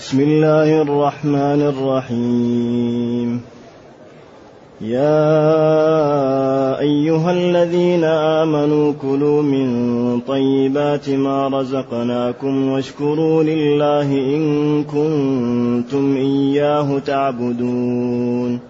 بسم الله الرحمن الرحيم. يا أيها الذين آمنوا كلوا من طيبات ما رزقناكم واشكروا لله إن كنتم إياه تعبدون.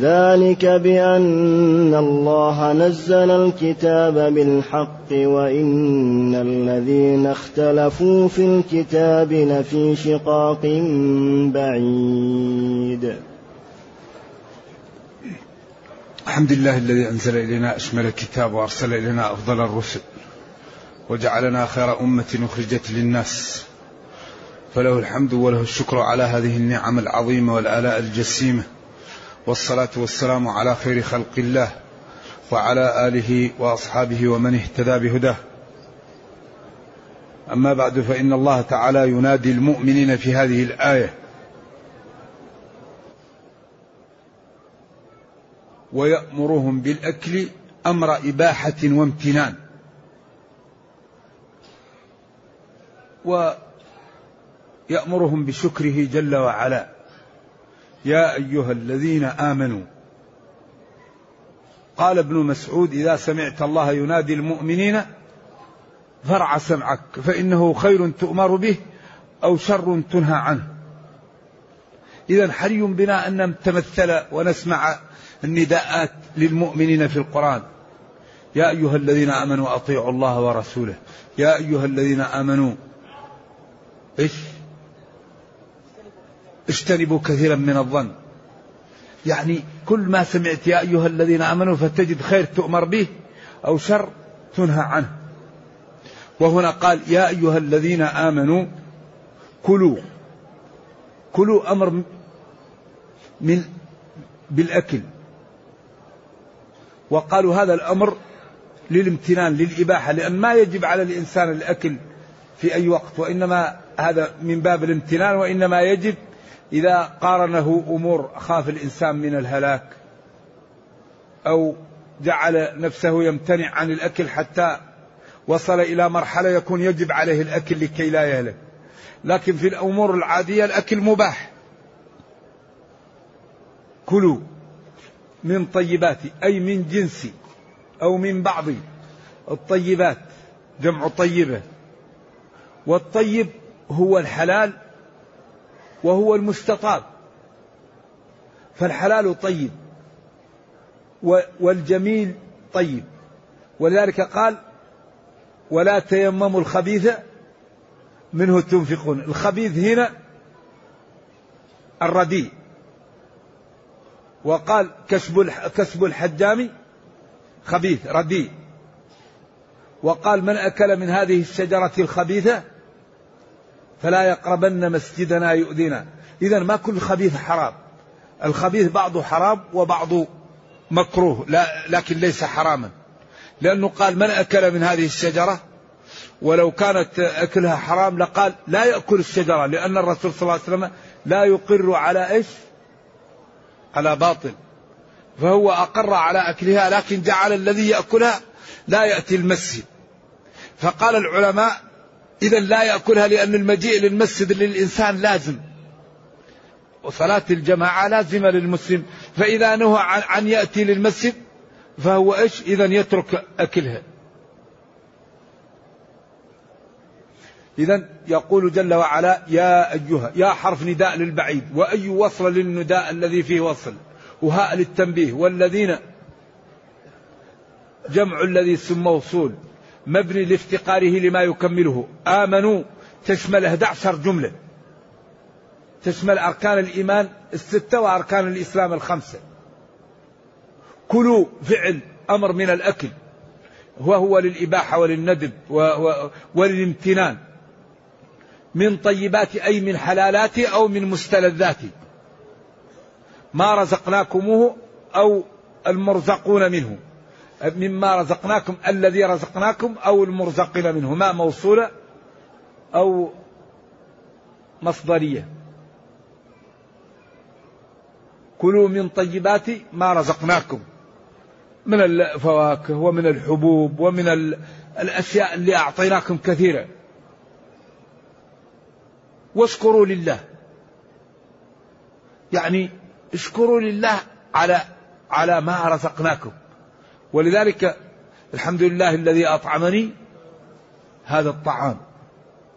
ذلك بأن الله نزل الكتاب بالحق وإن الذين اختلفوا في الكتاب لفي شقاق بعيد. الحمد لله الذي أنزل إلينا أشمل الكتاب وأرسل إلينا أفضل الرسل وجعلنا خير أمة أخرجت للناس فله الحمد وله الشكر على هذه النعم العظيمة والآلاء الجسيمة. والصلاة والسلام على خير خلق الله وعلى آله وأصحابه ومن اهتدى بهداه. أما بعد فإن الله تعالى ينادي المؤمنين في هذه الآية. ويأمرهم بالأكل أمر إباحة وامتنان. ويأمرهم بشكره جل وعلا. يا أيها الذين آمنوا. قال ابن مسعود إذا سمعت الله ينادي المؤمنين فرع سمعك فإنه خير تؤمر به أو شر تنهى عنه. إذا حري بنا أن نتمثل ونسمع النداءات للمؤمنين في القرآن. يا أيها الذين آمنوا أطيعوا الله ورسوله. يا أيها الذين آمنوا إيش؟ اجتنبوا كثيرا من الظن. يعني كل ما سمعت يا أيها الذين آمنوا فتجد خير تؤمر به أو شر تنهى عنه. وهنا قال يا أيها الذين آمنوا كلوا. كلوا أمر من بالأكل. وقالوا هذا الأمر للامتنان للإباحة لأن ما يجب على الإنسان الأكل في أي وقت وإنما هذا من باب الامتنان وإنما يجب إذا قارنه أمور خاف الإنسان من الهلاك أو جعل نفسه يمتنع عن الأكل حتى وصل إلى مرحلة يكون يجب عليه الأكل لكي لا يهلك. لكن في الأمور العادية الأكل مباح. كلوا من طيبات أي من جنس أو من بعض الطيبات جمع طيبة. والطيب هو الحلال وهو المستطاب. فالحلال طيب. والجميل طيب. ولذلك قال ولا تيمموا الخبيث منه تنفقون. الخبيث هنا الرديء. وقال كسب كسب الحجام خبيث رديء. وقال من أكل من هذه الشجرة الخبيثة فلا يقربن مسجدنا يؤذينا. إذا ما كل خبيث حرام. الخبيث بعضه حرام وبعضه مكروه لا لكن ليس حراما. لأنه قال من أكل من هذه الشجرة؟ ولو كانت أكلها حرام لقال لا يأكل الشجرة لأن الرسول صلى الله عليه وسلم لا يقر على إيش؟ على باطل. فهو أقر على أكلها لكن جعل الذي يأكلها لا يأتي المسجد. فقال العلماء إذا لا يأكلها لأن المجيء للمسجد للإنسان لازم. وصلاة الجماعة لازمة للمسلم. فإذا نهى عن, يأتي للمسجد فهو إيش؟ إذا يترك أكلها. إذا يقول جل وعلا يا أيها يا حرف نداء للبعيد وأي وصل للنداء الذي فيه وصل. وهاء للتنبيه والذين جمع الذي ثم موصول. مبني لافتقاره لما يكمله. آمنوا. تشمل 11 جملة. تشمل أركان الإيمان الستة وأركان الإسلام الخمسة. كلوا فعل أمر من الأكل. وهو للإباحة وللندب وللامتنان. من طيبات أي من حلالات أو من مستلذات. ما رزقناكموه أو المرزقون منه. مما رزقناكم الذي رزقناكم أو المرزقين منه ما موصولة أو مصدرية. كلوا من طيبات ما رزقناكم. من الفواكه ومن الحبوب ومن الأشياء اللي أعطيناكم كثيرة. واشكروا لله. يعني اشكروا لله على على ما رزقناكم. ولذلك الحمد لله الذي أطعمني هذا الطعام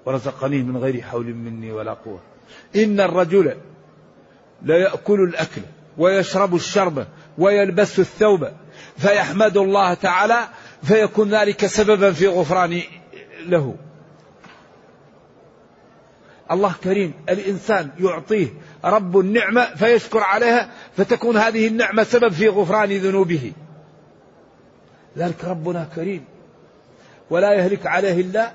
ورزقني من غير حول مني ولا قوة. إن الرجل لا يأكل الأكل ويشرب الشرب ويلبس الثوب فيحمد الله تعالى فيكون ذلك سببا في غفران له. الله كريم الإنسان يعطيه رب النعمة فيشكر عليها فتكون هذه النعمة سبب في غفران ذنوبه. ذلك ربنا كريم. ولا يهلك عليه إلا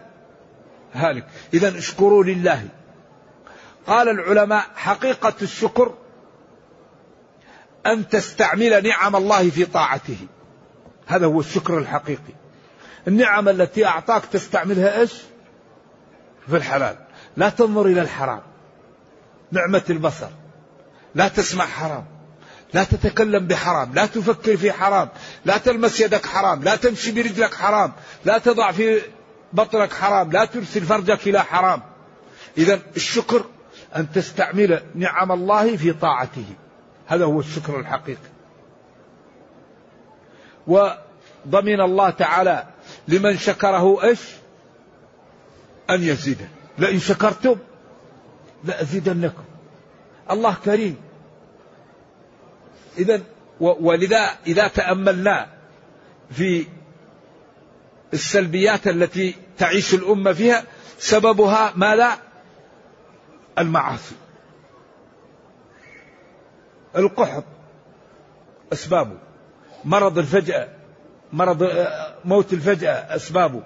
هالك. إذا اشكروا لله. قال العلماء حقيقة الشكر أن تستعمل نعم الله في طاعته. هذا هو الشكر الحقيقي. النعم التي أعطاك تستعملها إيش؟ في الحلال. لا تنظر إلى الحرام. نعمة البصر. لا تسمع حرام. لا تتكلم بحرام لا تفكر في حرام لا تلمس يدك حرام لا تمشي برجلك حرام لا تضع في بطنك حرام لا ترسل فرجك إلى حرام. إذا الشكر أن تستعمل نعم الله في طاعته. هذا هو الشكر الحقيقي. وضمن الله تعالى لمن شكره إيش؟ أن يزيده. لئن شكرتم لأزيدنكم. الله كريم. اذا ولذا إذا تأملنا في السلبيات التي تعيش الأمة فيها سببها ماذا؟ المعاصي. القحط أسبابه. مرض الفجأة مرض موت الفجأة أسبابه.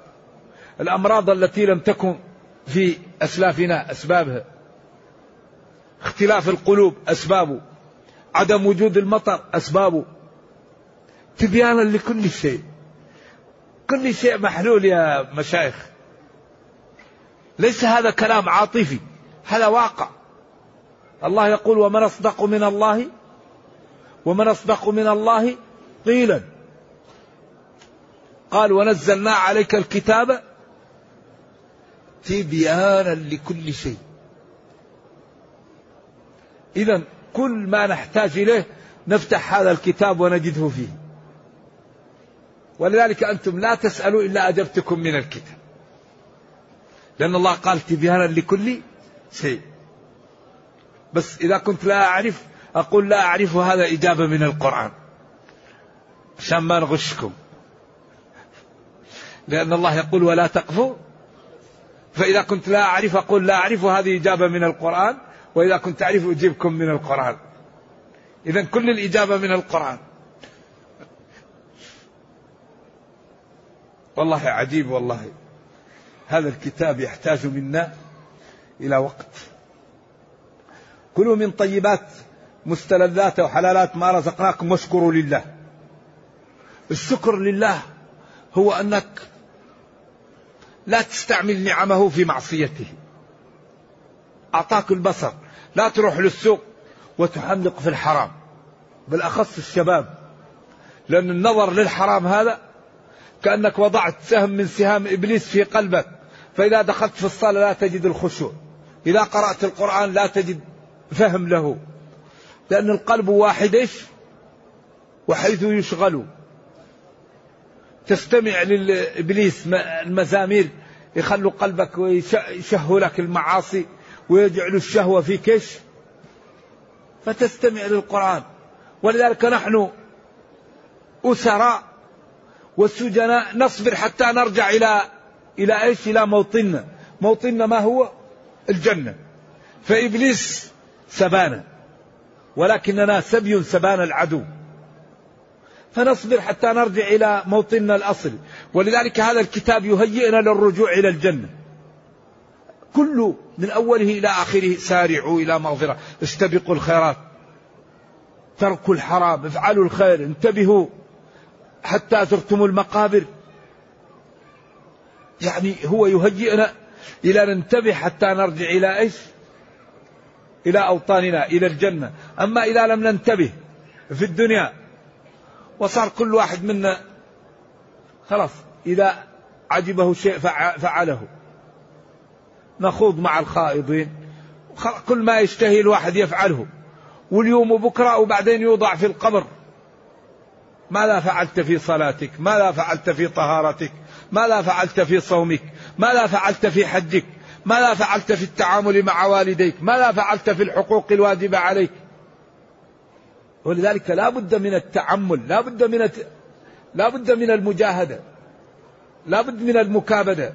الأمراض التي لم تكن في أسلافنا أسبابها. اختلاف القلوب أسبابه. عدم وجود المطر أسبابه. تبيانا لكل شيء. كل شيء محلول يا مشايخ. ليس هذا كلام عاطفي هذا واقع. الله يقول ومن أصدق من الله ومن أصدق من الله قيلا. قال ونزلنا عليك الكتاب تبيانا لكل شيء. إذا كل ما نحتاج إليه نفتح هذا الكتاب ونجده فيه. ولذلك أنتم لا تسألوا إلا أجبتكم من الكتاب. لأن الله قال تبيانا لكل شيء. بس إذا كنت لا أعرف أقول لا أعرف هذا إجابة من القرآن. عشان ما نغشكم. لأن الله يقول ولا تقفوا. فإذا كنت لا أعرف أقول لا أعرف هذه إجابة من القرآن. وإذا كنت أعرف أجيبكم من القرآن. إذا كل الإجابة من القرآن. والله عجيب والله. هذا الكتاب يحتاج منا إلى وقت. كلوا من طيبات مستلذات وحلالات ما رزقناكم واشكروا لله. الشكر لله هو أنك لا تستعمل نعمه في معصيته. أعطاك البصر. لا تروح للسوق وتحلق في الحرام بالأخص الشباب لأن النظر للحرام هذا كأنك وضعت سهم من سهام إبليس في قلبك فإذا دخلت في الصلاة لا تجد الخشوع إذا قرأت القرآن لا تجد فهم له لأن القلب واحد وحيث يشغل. تستمع للإبليس المزامير يخلوا قلبك ويشهوا لك المعاصي ويجعلوا الشهوة فيك إيش فتستمع للقرآن. ولذلك نحن أسراء والسجناء نصبر حتى نرجع إلى إلى إيش؟ إلى موطننا. موطننا ما هو؟ الجنة. فإبليس سبانا ولكننا سبي سبان العدو. فنصبر حتى نرجع إلى موطننا الأصلي ولذلك هذا الكتاب يهيئنا للرجوع إلى الجنة. كل من أوله إلى آخره سارعوا إلى مغفرة. استبقوا الخيرات. تركوا الحرام. افعلوا الخير. انتبهوا. حتى زرتم المقابر. يعني هو يهيئنا إلى ننتبه حتى نرجع إلى إيش؟ إلى أوطاننا إلى الجنة. أما إذا لم ننتبه في الدنيا وصار كل واحد منا خلاص إذا عجبه شيء فعله. نخوض مع الخائضين. كل ما يشتهي الواحد يفعله. واليوم وبكرة وبعدين يوضع في القبر. ماذا فعلت في صلاتك؟ ماذا فعلت في طهارتك؟ ماذا فعلت في صومك؟ ماذا فعلت في حجك؟ ماذا فعلت في التعامل مع والديك؟ ماذا فعلت في الحقوق الواجبة عليك؟ ولذلك لا بد من التعمل لا بد من. لا بد من المجاهدة لا بد من المكابدة.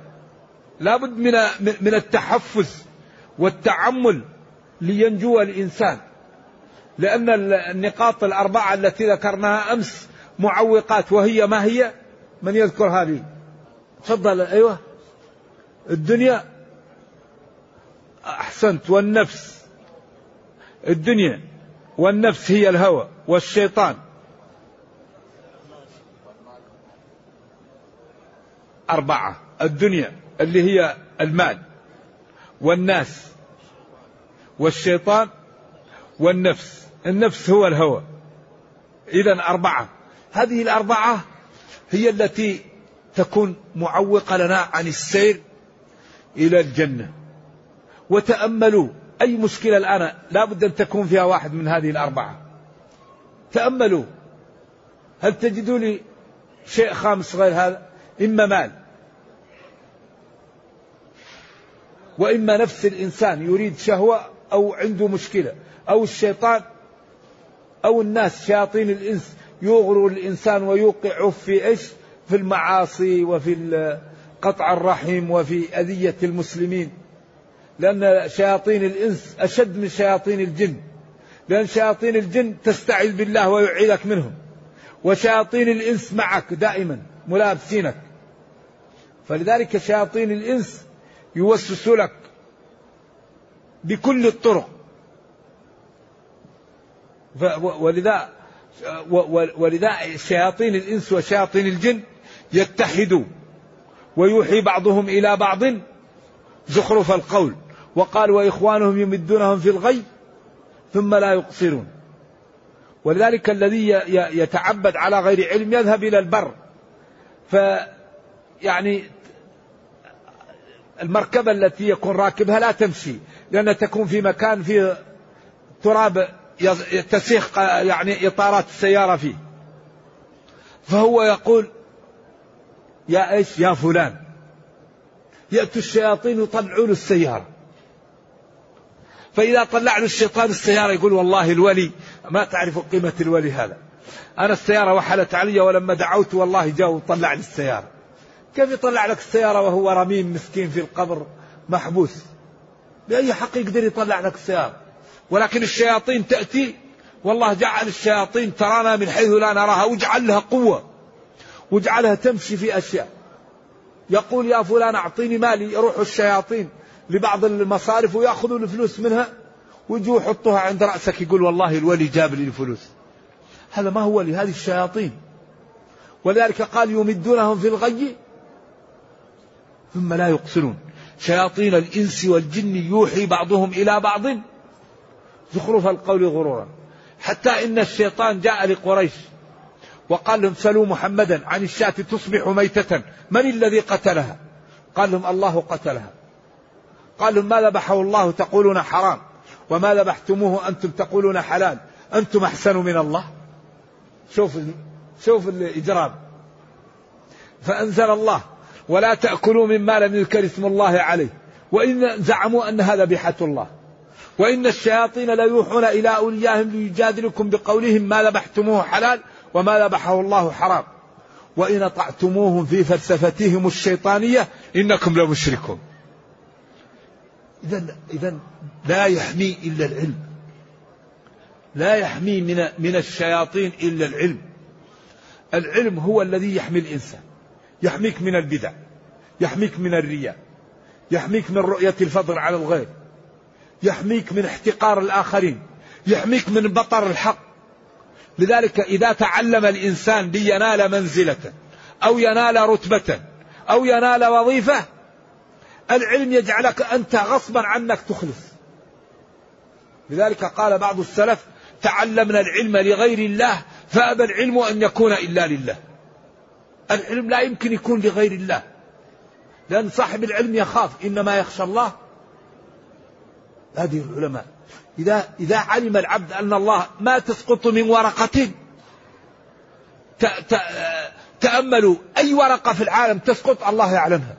لا بد من من التحفز والتعمل لينجو الإنسان. لأن النقاط الأربعة التي ذكرناها أمس معوقات وهي ما هي؟ من يذكر هذه؟ تفضل أيوة. الدنيا أحسنت والنفس. الدنيا والنفس هي الهوى والشيطان. أربعة الدنيا. اللي هي المال والناس والشيطان والنفس. النفس هو الهوى. إذا أربعة. هذه الأربعة هي التي تكون معوقة لنا عن السير إلى الجنة. وتأملوا. أي مشكلة الآن؟ لا بد أن تكون فيها واحد من هذه الأربعة. تأملوا. هل تجدوا لي شيء خامس غير هذا؟ إما مال. وإما نفس الإنسان يريد شهوة أو عنده مشكلة أو الشيطان أو الناس شياطين الإنس يغروا الإنسان ويوقعه في إيش؟ في المعاصي وفي قطع الرحم وفي أذية المسلمين. لأن شياطين الإنس أشد من شياطين الجن. لأن شياطين الجن تستعذ بالله ويعيذك منهم. وشياطين الإنس معك دائما ملابسينك. فلذلك شياطين الإنس يوسوس لك بكل الطرق. ولذا ولذا شياطين الإنس وشياطين الجن يتحدوا ويوحي بعضهم إلى بعض زخرف القول. وقال وإخوانهم يمدونهم في الغي ثم لا يقصرون. ولذلك الذي يتعبد على غير علم يذهب إلى البر. ف يعني المركبة التي يكون راكبها لا تمشي لأنها تكون في مكان فيه تراب تسيخ يعني إطارات السيارة فيه. فهو يقول يا إيش؟ يا فلان. يأتوا الشياطين يطلعوا له السيارة. فإذا طلع له الشيطان السيارة يقول والله الولي ما تعرف قيمة الولي هذا. أنا السيارة وحلت علي ولما دعوت والله جاء وطلع لي السيارة. كيف يطلع لك السيارة وهو رميم مسكين في القبر محبوس؟ بأي حق يقدر يطلع لك السيارة؟ ولكن الشياطين تأتي والله جعل الشياطين ترانا من حيث لا نراها واجعل لها قوة واجعلها تمشي في أشياء. يقول يا فلان أعطيني مالي يروح الشياطين لبعض المصارف ويأخذوا الفلوس منها ويجوا يحطوها عند رأسك يقول والله الولي جاب لي الفلوس. هذا ما هو ولي هذه الشياطين. ولذلك قال يمدونهم في الغي ثم لا يقصرون شياطين الإنس والجن يوحي بعضهم إلى بعض. زخرف القول غرورا. حتى إن الشيطان جاء لقريش وقال لهم سلوا محمدا عن الشاة تصبح ميتة. من الذي قتلها؟ قال لهم الله قتلها. قال لهم ما ذبحه الله تقولون حرام؟ وما ذبحتموه أنتم تقولون حلال؟ أنتم أحسن من الله؟ شوف شوف الإجرام. فأنزل الله ولا تأكلوا مما لم يذكر اسم الله عليه. وإن زعموا أن هذا بحة الله. وإن الشياطين ليوحون إلى أوليائهم ليجادلكم بقولهم ما ذبحتموه حلال وما ذبحه الله حرام. وإن أطعتموهم في فلسفتهم الشيطانية إنكم لمشركون. إذا إذا لا يحمي إلا العلم. لا يحمي من من الشياطين إلا العلم. العلم هو الذي يحمي الإنسان. يحميك من البدع يحميك من الرياء يحميك من رؤية الفضل على الغير يحميك من احتقار الآخرين يحميك من بطر الحق. لذلك إذا تعلم الإنسان لينال منزلة أو ينال رتبة أو ينال وظيفة العلم يجعلك أنت غصبا عنك تخلص. لذلك قال بعض السلف تعلمنا العلم لغير الله فأبى العلم أن يكون إلا لله. العلم لا يمكن يكون لغير الله. لأن صاحب العلم يخاف إنما يخشى الله. هذه العلماء. إذا إذا علم العبد أن الله ما تسقط من ورقة تأملوا أي ورقة في العالم تسقط الله يعلمها.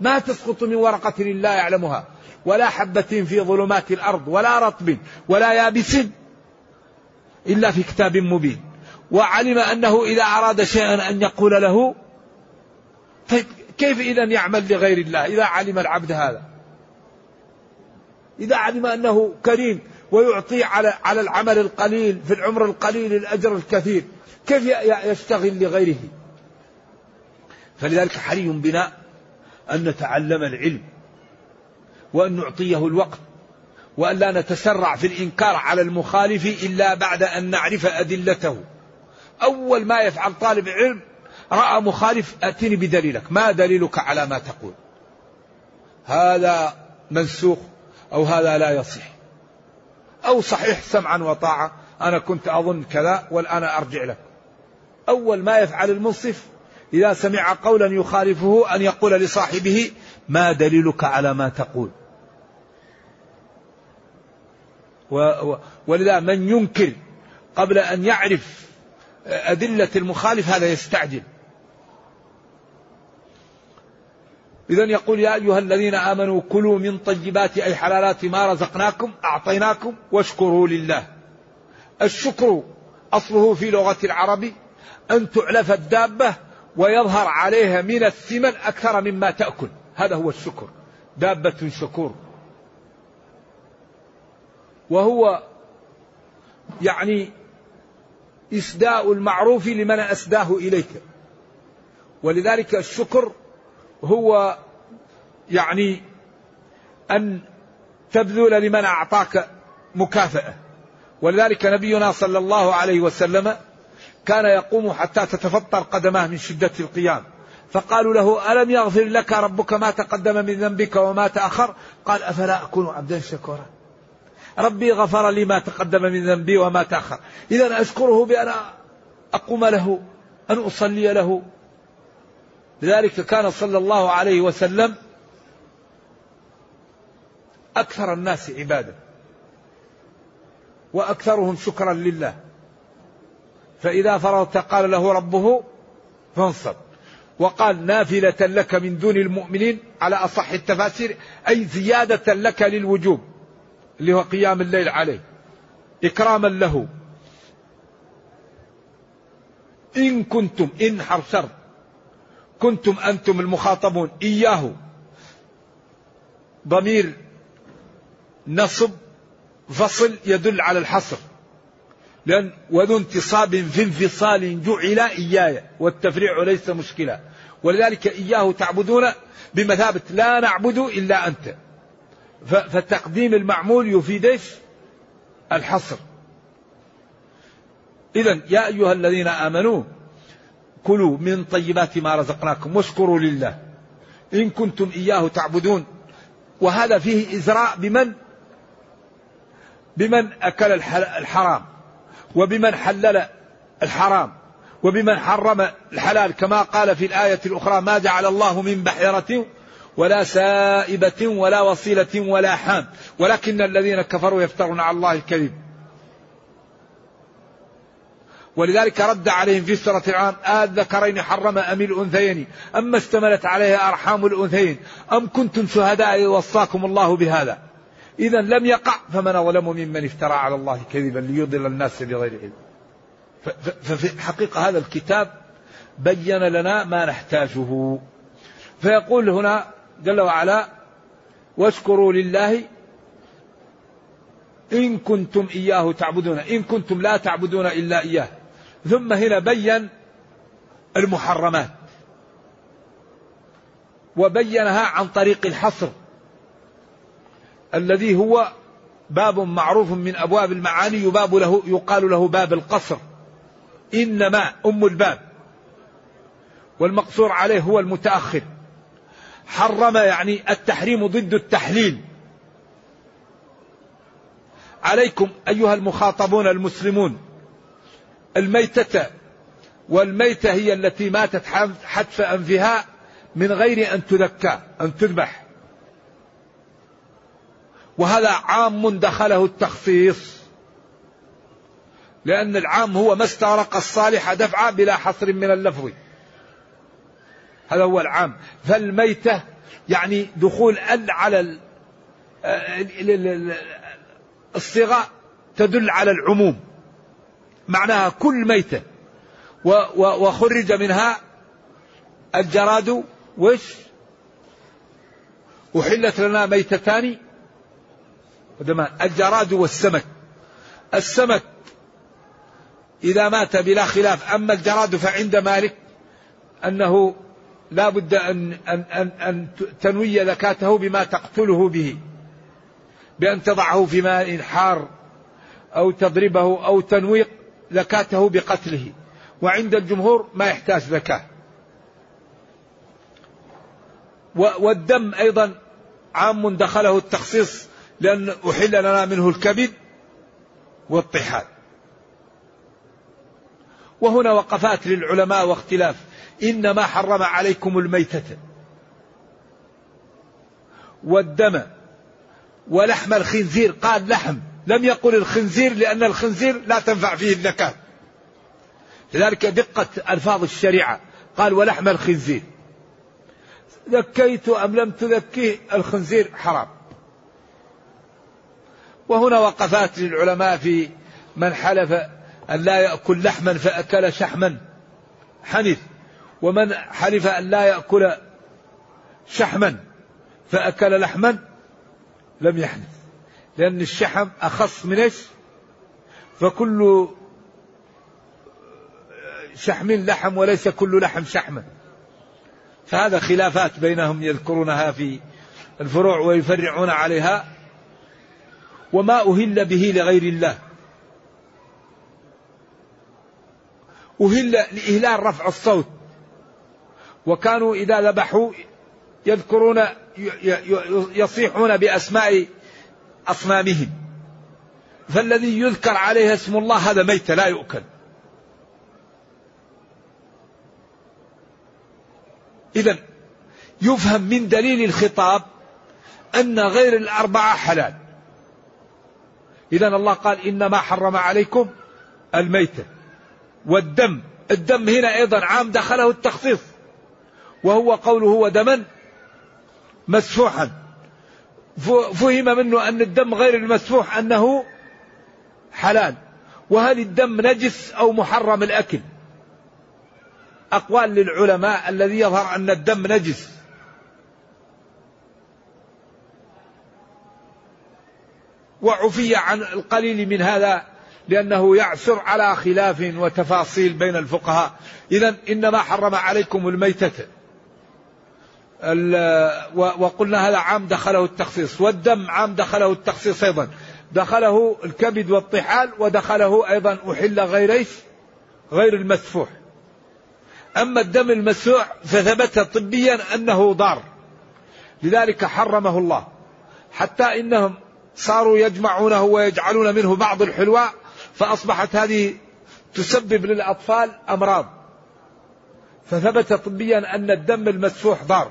ما تسقط من ورقة إلا يعلمها. ولا حبة في ظلمات الأرض ولا رطب ولا يابس إلا في كتاب مبين. وعلم أنه إذا أراد شيئا أن يقول له طيب كيف إذا يعمل لغير الله؟ إذا علم العبد هذا. إذا علم أنه كريم ويعطي على على العمل القليل في العمر القليل الأجر الكثير كيف يشتغل لغيره؟ فلذلك حري بنا أن نتعلم العلم وأن نعطيه الوقت وأن لا نتسرع في الإنكار على المخالف إلا بعد أن نعرف أدلته. أول ما يفعل طالب علم رأى مخالف أتني بدليلك. ما دليلك على ما تقول؟ هذا منسوخ أو هذا لا يصح. أو صحيح سمعا وطاعة أنا كنت أظن كذا والآن أرجع لك. أول ما يفعل المنصف إذا سمع قولا يخالفه أن يقول لصاحبه ما دليلك على ما تقول؟ ولذا من ينكر قبل أن يعرف أدلة المخالف هذا يستعجل. إذا يقول يا أيها الذين آمنوا كلوا من طيبات أي حلالات ما رزقناكم أعطيناكم واشكروا لله. الشكر أصله في لغة العرب أن تعلف الدابة ويظهر عليها من الثمن أكثر مما تأكل. هذا هو الشكر. دابة شكور. وهو يعني إسداء المعروف لمن أسداه إليك. ولذلك الشكر هو يعني أن تبذل لمن أعطاك مكافأة. ولذلك نبينا صلى الله عليه وسلم كان يقوم حتى تتفطر قدماه من شدة القيام. فقالوا له ألم يغفر لك ربك ما تقدم من ذنبك وما تأخر؟ قال أفلا أكون عبدا شكورا؟ ربي غفر لي ما تقدم من ذنبي وما تأخر. إذا أشكره بأن أقوم له أن أصلي له. لذلك كان صلى الله عليه وسلم أكثر الناس عبادة وأكثرهم شكرا لله. فإذا فرغت قال له ربه فانصب وقال نافلة لك من دون المؤمنين على أصح التفاسير أي زيادة لك للوجوب. اللي هو قيام الليل عليه إكراما له. إن كنتم إن حرف شرط. كنتم أنتم المخاطبون إياه. ضمير نصب فصل يدل على الحصر. لأن وذو انتصاب في انفصال جعل إياي والتفريع ليس مشكلة. ولذلك إياه تعبدون بمثابة لا نعبد إلا أنت. فتقديم المعمول يفيد إيش؟ الحصر. إذا يا أيها الذين آمنوا كلوا من طيبات ما رزقناكم واشكروا لله. إن كنتم إياه تعبدون. وهذا فيه إزراء بمن؟ بمن أكل الحرام. وبمن حلل الحرام. وبمن حرم الحلال. كما قال في الآية الأخرى ما جعل الله من بحيرة ولا سائبة ولا وصيلة ولا حام. ولكن الذين كفروا يفترون على الله الكذب. ولذلك رد عليهم في سورة العام الذكرين حرم أم الأنثيين؟ أما اشتملت عليها أرحام الأنثيين؟ أم كنتم شهداء وصاكم الله بهذا؟ إذا لم يقع فمن أظلم ممن افترى على الله كذبا ليضل الناس بغير علم. ففي حقيقة هذا الكتاب بين لنا ما نحتاجه. فيقول هنا جل وعلا واشكروا لله إن كنتم إياه تعبدون إن كنتم لا تعبدون إلا إياه. ثم هنا بين المحرمات وبينها عن طريق الحصر الذي هو باب معروف من أبواب المعاني يباب له يقال له باب القصر إنما أم الباب والمقصور عليه هو المتأخر. حرم يعني التحريم ضد التحليل. عليكم أيها المخاطبون المسلمون الميتة والميتة هي التي ماتت حتف أنفها من غير أن تذكى أن تذبح. وهذا عام دخله التخصيص لأن العام هو ما استغرق الصالح دفعا بلا حصر من اللفظ. هذا هو العام. فالميتة يعني دخول ال على الصيغة تدل على العموم. معناها كل ميتة. وخرج منها الجراد. وش؟ أحلت لنا ميتتان. الجراد والسمك. السمك إذا مات بلا خلاف أما الجراد فعند مالك أنه لا بد أن, أن, أن, أن تنوي ذكاته بما تقتله به بأن تضعه في ماء حار أو تضربه أو تنويق زكاته بقتله. وعند الجمهور ما يحتاج زكاة. والدم أيضا عام دخله التخصيص لأن أحل لنا منه الكبد والطحال. وهنا وقفات للعلماء واختلاف. إنما حرم عليكم الميتة والدم ولحم الخنزير. قال لحم. لم يقل الخنزير لأن الخنزير لا تنفع فيه الزكاة لذلك دقة ألفاظ الشريعة. قال ولحم الخنزير. ذكيت أم لم تذكيه؟ الخنزير حرام. وهنا وقفات للعلماء في من حلف أن لا يأكل لحما فأكل شحما. حنث ومن حلف أن لا يأكل شحما فأكل لحما لم يحنث. لأن الشحم أخص من إيش؟ فكل شحم لحم وليس كل لحم شحما فهذا خلافات بينهم يذكرونها في الفروع ويفرعون عليها. وما أهل به لغير الله. أهل لإهلال رفع الصوت. وكانوا إذا ذبحوا يذكرون يصيحون بأسماء أصنامهم. فالذي يذكر عليه اسم الله هذا ميت لا يؤكل. إذا يفهم من دليل الخطاب أن غير الأربعة حلال. إذا الله قال إنما حرم عليكم الميتة. والدم. الدم هنا أيضا عام دخله التخصيص وهو قوله ودما مسفوحا. فهم منه أن الدم غير المسفوح أنه حلال. وهل الدم نجس أو محرم الأكل؟ أقوال للعلماء الذي يظهر أن الدم نجس. وعفي عن القليل من هذا لأنه يعسر على خلاف وتفاصيل بين الفقهاء. إذا إنما حرم عليكم الميتة. وقلنا هذا عام دخله التخصيص والدم عام دخله التخصيص أيضا. دخله الكبد والطحال ودخله أيضا أحل غير غير المسفوح أما الدم المسفوح فثبت طبيا أنه ضار. لذلك حرمه الله. حتى إنهم صاروا يجمعونه ويجعلون منه بعض الحلوى فأصبحت هذه تسبب للأطفال أمراض. فثبت طبيا أن الدم المسفوح ضار.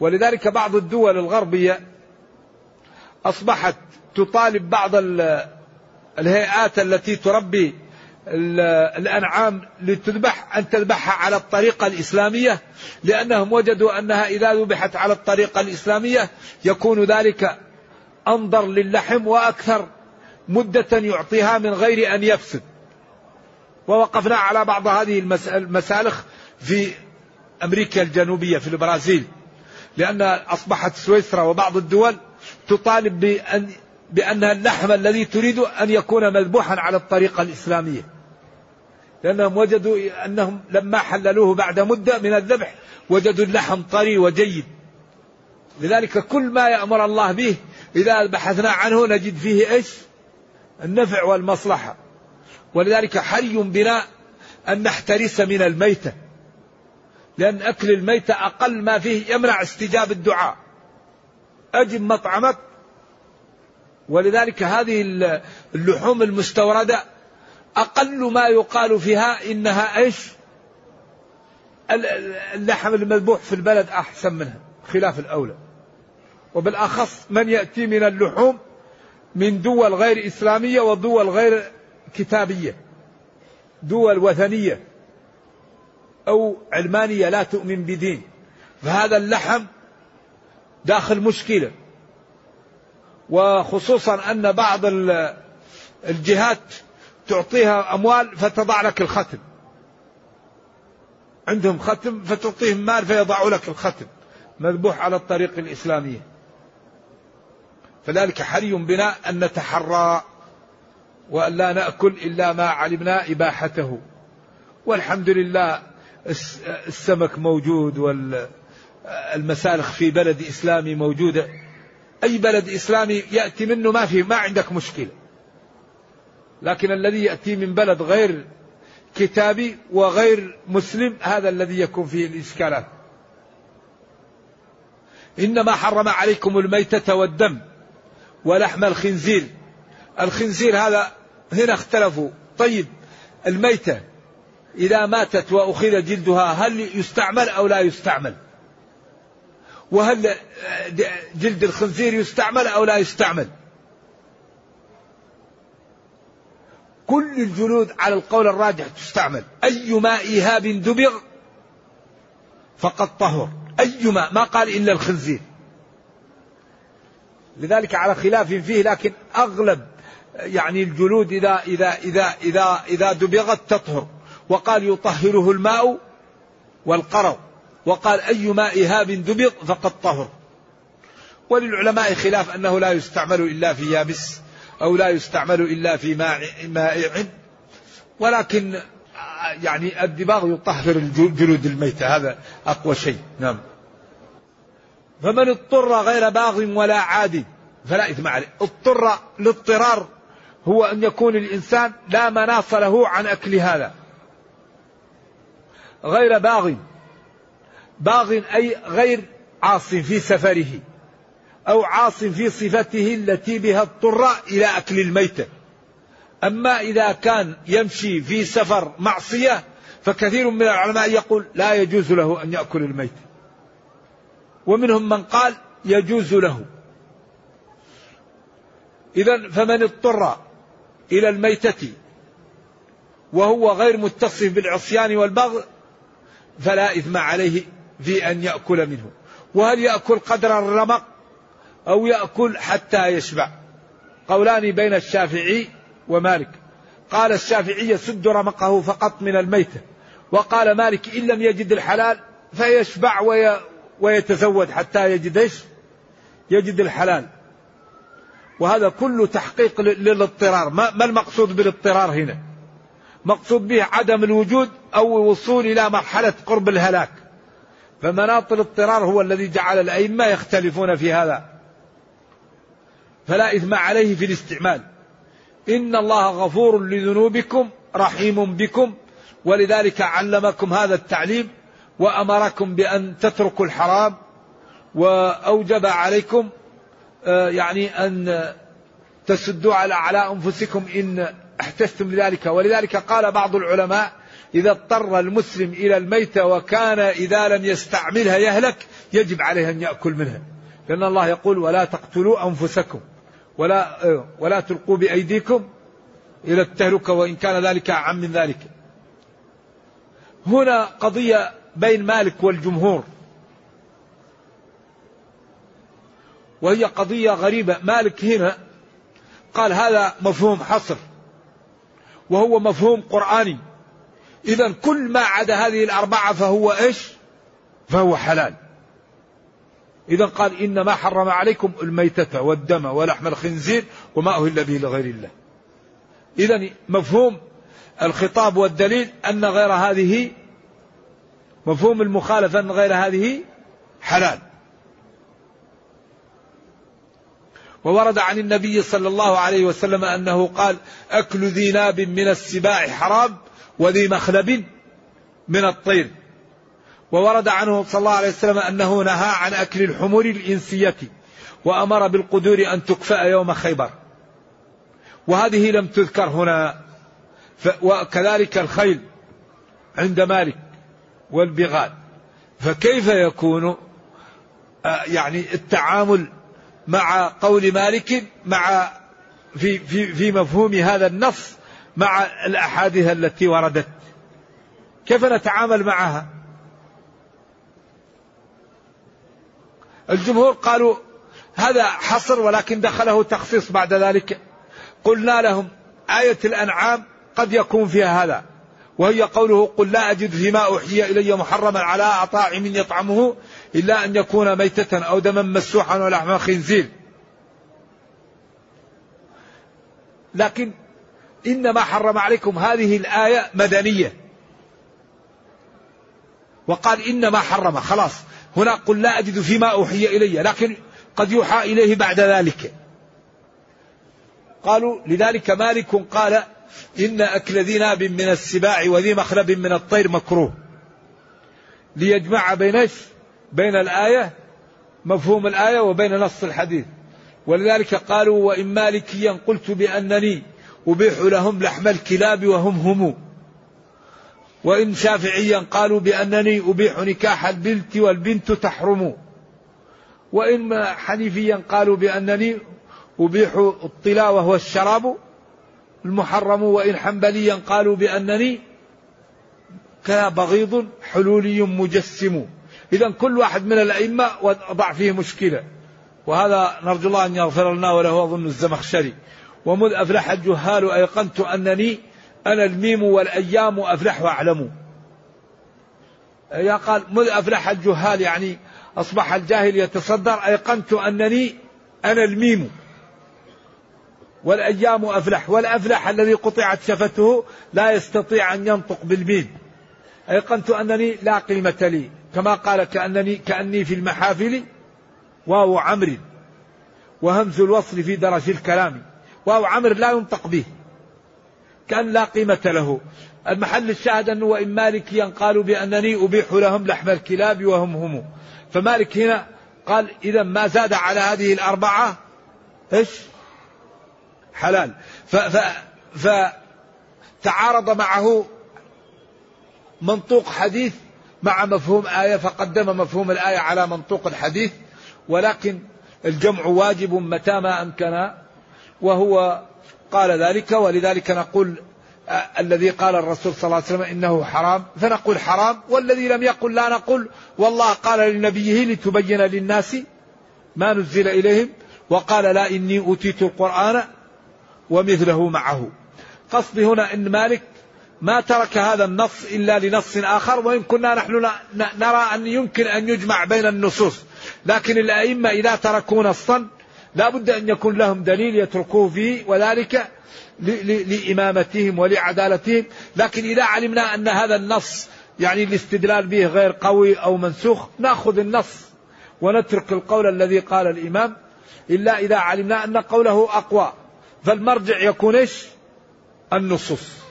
ولذلك بعض الدول الغربية أصبحت تطالب بعض الهيئات التي تربي الأنعام لتذبح أن تذبحها على الطريقة الإسلامية لأنهم وجدوا أنها إذا ذبحت على الطريقة الإسلامية يكون ذلك أنظر للحم وأكثر. مدة يعطيها من غير أن يفسد. ووقفنا على بعض هذه المسالخ في أمريكا الجنوبية في البرازيل. لأن أصبحت سويسرا وبعض الدول تطالب بأن بأن اللحم الذي تريد أن يكون مذبوحا على الطريقة الإسلامية. لأنهم وجدوا أنهم لما حللوه بعد مدة من الذبح وجدوا اللحم طري وجيد. لذلك كل ما يأمر الله به إذا بحثنا عنه نجد فيه إيش؟ النفع والمصلحة. ولذلك حري بنا أن نحترس من الميتة. لأن أكل الميتة أقل ما فيه يمنع استجاب الدعاء. أجب مطعمك. ولذلك هذه اللحوم المستوردة أقل ما يقال فيها إنها إيش؟ اللحم المذبوح في البلد أحسن منها خلاف الأولى. وبالأخص من يأتي من اللحوم من دول غير إسلامية ودول غير كتابية. دول وثنية أو علمانية لا تؤمن بدين. فهذا اللحم داخل مشكلة. وخصوصا أن بعض الجهات تعطيها أموال فتضع لك الختم. عندهم ختم فتعطيهم مال فيضعوا لك الختم. مذبوح على الطريق الإسلامية. فذلك حري بنا أن نتحرى وأن لا نأكل إلا ما علمنا إباحته. والحمد لله السمك موجود والمسالخ في بلد إسلامي موجودة. أي بلد إسلامي يأتي منه ما في ما عندك مشكلة. لكن الذي يأتي من بلد غير كتابي وغير مسلم هذا الذي يكون فيه الإشكالات. إنما حرم عليكم الميتة والدم. ولحم الخنزير. الخنزير هذا هنا اختلفوا. طيب الميتة إذا ماتت وأخذ جلدها هل يستعمل أو لا يستعمل؟ وهل جلد الخنزير يستعمل أو لا يستعمل؟ كل الجلود على القول الراجح تستعمل. أيما إيهاب دبغ فقد طهر. أيما ما قال إلا الخنزير. لذلك على خلاف فيه لكن أغلب يعني الجلود إذا إذا إذا إذا إذا دبغت تطهر. وقال يطهره الماء والقرض. وقال أي ماء هاب دبغ فقد طهر. وللعلماء خلاف أنه لا يستعمل إلا في يابس أو لا يستعمل إلا في مائع ولكن يعني الدباغ يطهر الجلود الميتة. هذا أقوى شيء. نعم. فمن اضطر غير باغ ولا عاد فلا إثم عليه. اضطر الاضطرار هو أن يكون الإنسان لا مناص له عن أكل هذا. غير باغ. باغ أي غير عاص في سفره أو عاص في صفته التي بها اضطر إلى أكل الميتة أما إذا كان يمشي في سفر معصية فكثير من العلماء يقول لا يجوز له أن يأكل الميتة ومنهم من قال يجوز له. إذا فمن اضطر إلى الميتة وهو غير متصف بالعصيان والبغي فلا إثم عليه في أن يأكل منه. وهل يأكل قدر الرمق أو يأكل حتى يشبع؟ قولان بين الشافعي ومالك. قال الشافعي يسد رمقه فقط من الميتة. وقال مالك إن لم يجد الحلال فيشبع ويتزود حتى يجد إيش؟ يجد الحلال. وهذا كله تحقيق للاضطرار، ما المقصود بالاضطرار هنا؟ مقصود به عدم الوجود أو الوصول إلى مرحلة قرب الهلاك. فمناط الاضطرار هو الذي جعل الأئمة يختلفون في هذا. فلا إثم عليه في الاستعمال. إن الله غفور لذنوبكم رحيم بكم ولذلك علمكم هذا التعليم وأمركم بأن تتركوا الحرام وأوجب عليكم آه، يعني أن تسدوا على على أنفسكم إن احتجتم لذلك. ولذلك قال بعض العلماء إذا اضطر المسلم إلى الميتة وكان إذا لم يستعملها يهلك يجب عليه أن يأكل منها. لأن الله يقول ولا تقتلوا أنفسكم ولا ولا تلقوا بأيديكم إلى التهلكة وإن كان ذلك عم من ذلك. هنا قضية بين مالك والجمهور. وهي قضية غريبة. مالك هنا قال هذا مفهوم حصر وهو مفهوم قرآني. إذا كل ما عدا هذه الأربعة فهو إيش؟ فهو حلال. إذا قال إنما حرم عليكم الميتة والدم ولحم الخنزير وما أهل به لغير الله. إذا مفهوم الخطاب والدليل أن غير هذه مفهوم المخالفة أن غير هذه حلال. وورد عن النبي صلى الله عليه وسلم أنه قال أكل ذي ناب من السباع حرام وذي مخلب من الطير وورد عنه صلى الله عليه وسلم أنه نهى عن أكل الحمر الإنسية وأمر بالقدور أن تكفأ يوم خيبر. وهذه لم تذكر هنا وكذلك الخيل عند مالك. والبغال. فكيف يكون آه، يعني التعامل مع قول مالك مع في في في مفهوم هذا النص مع الأحاديث التي وردت؟ كيف نتعامل معها؟ الجمهور قالوا هذا حصر ولكن دخله تخصيص بعد ذلك. قلنا لهم آية الأنعام قد يكون فيها هذا. وهي قوله قل لا أجد فيما أوحي إلي محرما على طاعم يطعمه إلا أن يكون ميتة أو دما مسوحا ولحم خنزير. لكن إنما حرم عليكم هذه الآية مدنية. وقال إنما حرم خلاص. هنا قل لا أجد فيما أوحي إلي لكن قد يوحى إليه بعد ذلك. قالوا لذلك مالك قال إن أكل ذي ناب من السباع وذي مخلب من الطير مكروه. ليجمع بين بين الآية مفهوم الآية وبين نص الحديث. ولذلك قالوا وإن مالكيا قلت بأنني أبيح لهم لحم الكلاب وهم هم. وإن شافعيا قالوا بأنني أبيح نكاح البنت والبنت تحرم. وإن حنيفيا قالوا بأنني أبيح الطلاء وهو الشراب. المحرم وإن حنبليا قالوا بأنني كبغيض حلولي مجسم. إذا كل واحد من الأئمة وضع فيه مشكلة. وهذا نرجو الله أن يغفر لنا وله أظن الزمخشري. ومذ أفلح الجهال أيقنت أنني أنا الميم والأيام أفلح وأعلم. يا قال مذ أفلح الجهال يعني أصبح الجاهل يتصدر أيقنت أنني أنا الميم. والأيام أفلح والأفلح الذي قطعت شفته لا يستطيع أن ينطق بالميم أيقنت أنني لا قيمة لي كما قال كأنني كأني في المحافل واو عمر وهمز الوصل في درج الكلام واو عمر لا ينطق به كأن لا قيمة له. المحل الشاهد أنه وإن مالكيا قالوا بأنني أبيح لهم لحم الكلاب وهم هم. فمالك هنا قال إذا ما زاد على هذه الأربعة؟ إيش؟ حلال. ف ف فتعارض معه منطوق حديث مع مفهوم آية فقدم مفهوم الآية على منطوق الحديث ولكن الجمع واجب متى ما أمكن وهو قال ذلك. ولذلك نقول آه، الذي قال الرسول صلى الله عليه وسلم إنه حرام فنقول حرام. والذي لم يقل لا نقول والله قال لنبيه لتبين للناس ما نزل إليهم وقال لا إني أوتيت القرآن ومثله معه. قصدي هنا إن مالك ما ترك هذا النص إلا لنص آخر وإن كنا نحن نرى أن يمكن أن يجمع بين النصوص. لكن الأئمة إذا تركوا نصا لا بد أن يكون لهم دليل يتركوه فيه وذلك لإمامتهم ولعدالتهم. لكن إذا علمنا أن هذا النص يعني الاستدلال به غير قوي أو منسوخ نأخذ النص ونترك القول الذي قال الإمام. إلا إذا علمنا أن قوله أقوى. فالمرجع يكون إيش؟ النصوص.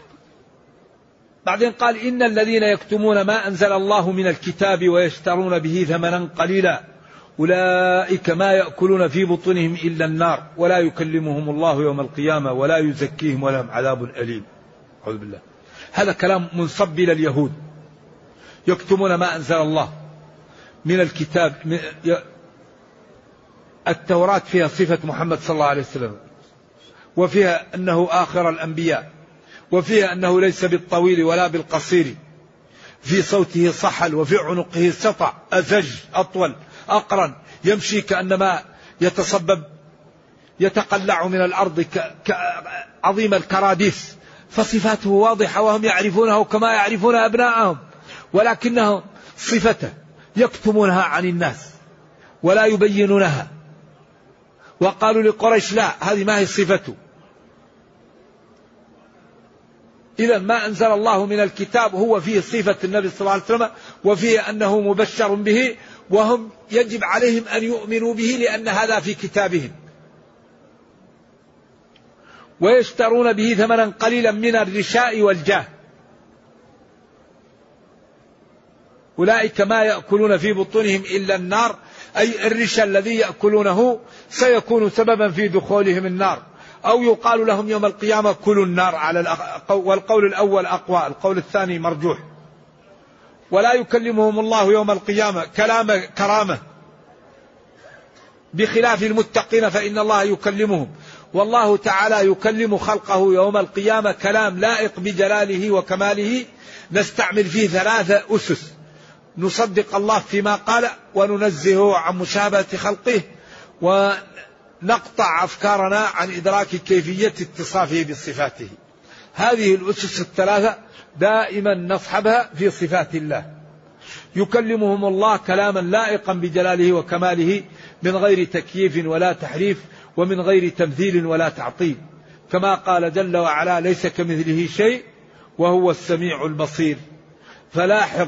بعدين قال إن الذين يكتمون ما أنزل الله من الكتاب ويشترون به ثمنا قليلا أولئك ما يأكلون في بطونهم إلا النار ولا يكلمهم الله يوم القيامة ولا يزكيهم ولهم عذاب أليم. أعوذ بالله. هذا كلام منصب إلى اليهود. يكتمون ما أنزل الله من الكتاب التوراة فيها صفة محمد صلى الله عليه وسلم. وفيها أنه آخر الأنبياء وفيها أنه ليس بالطويل ولا بالقصير. في صوته صحل وفي عنقه سطع أزج أطول أقرن يمشي كأنما يتصبب يتقلع من الأرض كعظيم الكراديس. فصفاته واضحة وهم يعرفونه كما يعرفون أبناءهم ولكنهم صفته يكتمونها عن الناس ولا يبينونها. وقالوا لقريش لا هذه ما هي صفته. إذا ما أنزل الله من الكتاب هو فيه صفة النبي صلى الله عليه وسلم وفيه أنه مبشر به وهم يجب عليهم أن يؤمنوا به لأن هذا في كتابهم. ويشترون به ثمنا قليلا من الرشاء والجاه. أولئك ما يأكلون في بطونهم إلا النار أي الرشا الذي يأكلونه سيكون سببا في دخولهم النار. أو يقال لهم يوم القيامة كلوا النار على الأق... والقول الأول أقوى القول الثاني مرجوح. ولا يكلمهم الله يوم القيامة كلام كرامة. بخلاف المتقين فإن الله يكلمهم. والله تعالى يكلم خلقه يوم القيامة كلام لائق بجلاله وكماله. نستعمل فيه ثلاثة أسس. نصدق الله فيما قال وننزهه عن مشابهة خلقه. ونقطع أفكارنا عن إدراك كيفية اتصافه بصفاته. هذه الأسس الثلاثة دائما نصحبها في صفات الله. يكلمهم الله كلاما لائقا بجلاله وكماله من غير تكييف ولا تحريف ومن غير تمثيل ولا تعطيل. كما قال جل وعلا ليس كمثله شيء وهو السميع البصير. فلاحظ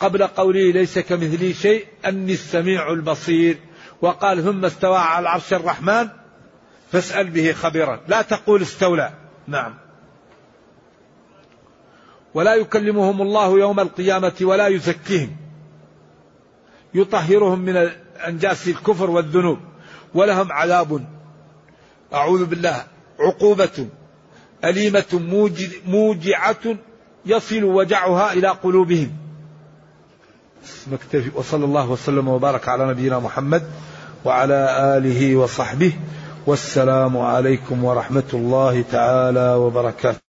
قبل قوله ليس كمثله شيء أني السميع البصير. وقال ثم استوى على العرش الرحمن فاسأل به خبيرا. لا تقول استولى. نعم. ولا يكلمهم الله يوم القيامة ولا يزكيهم. يطهرهم من أنجاس الكفر والذنوب. ولهم عذاب. أعوذ بالله. عقوبة أليمة موجعة يصل وجعها إلى قلوبهم. نكتفي وصلى الله وسلم وبارك على نبينا محمد وعلى آله وصحبه والسلام عليكم ورحمة الله تعالى وبركاته.